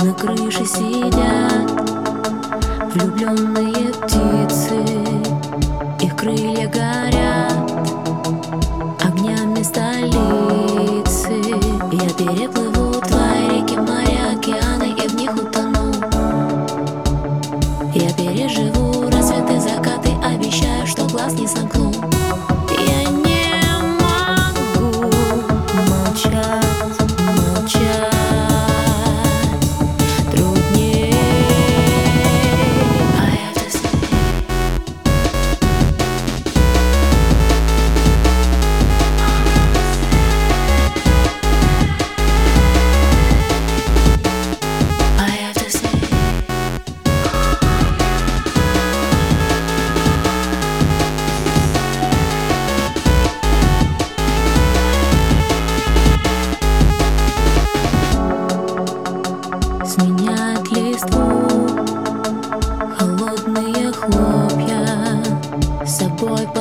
На крыше сидят влюбленные птицы. Их крылья горят огнями столицы. Я переплыву твои реки, моря, океаны И в них утону. Я переживу рассветы, закаты Обещаю, что глаз не сомкну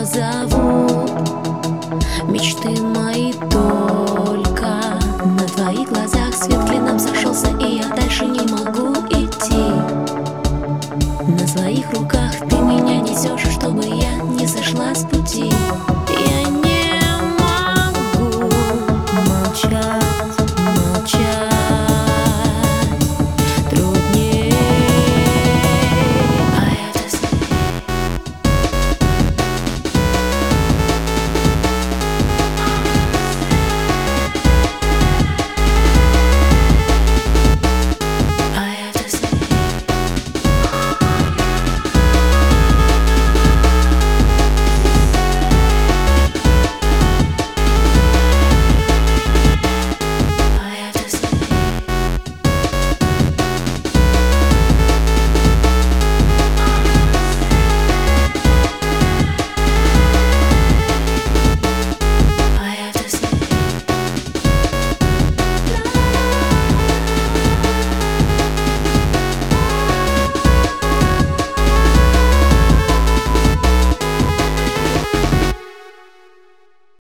позову Мечты мои только На твоих глазах. Свет клином сошелся И я дальше не могу идти. На своих руках ты меня несешь Чтобы я не сошла с пути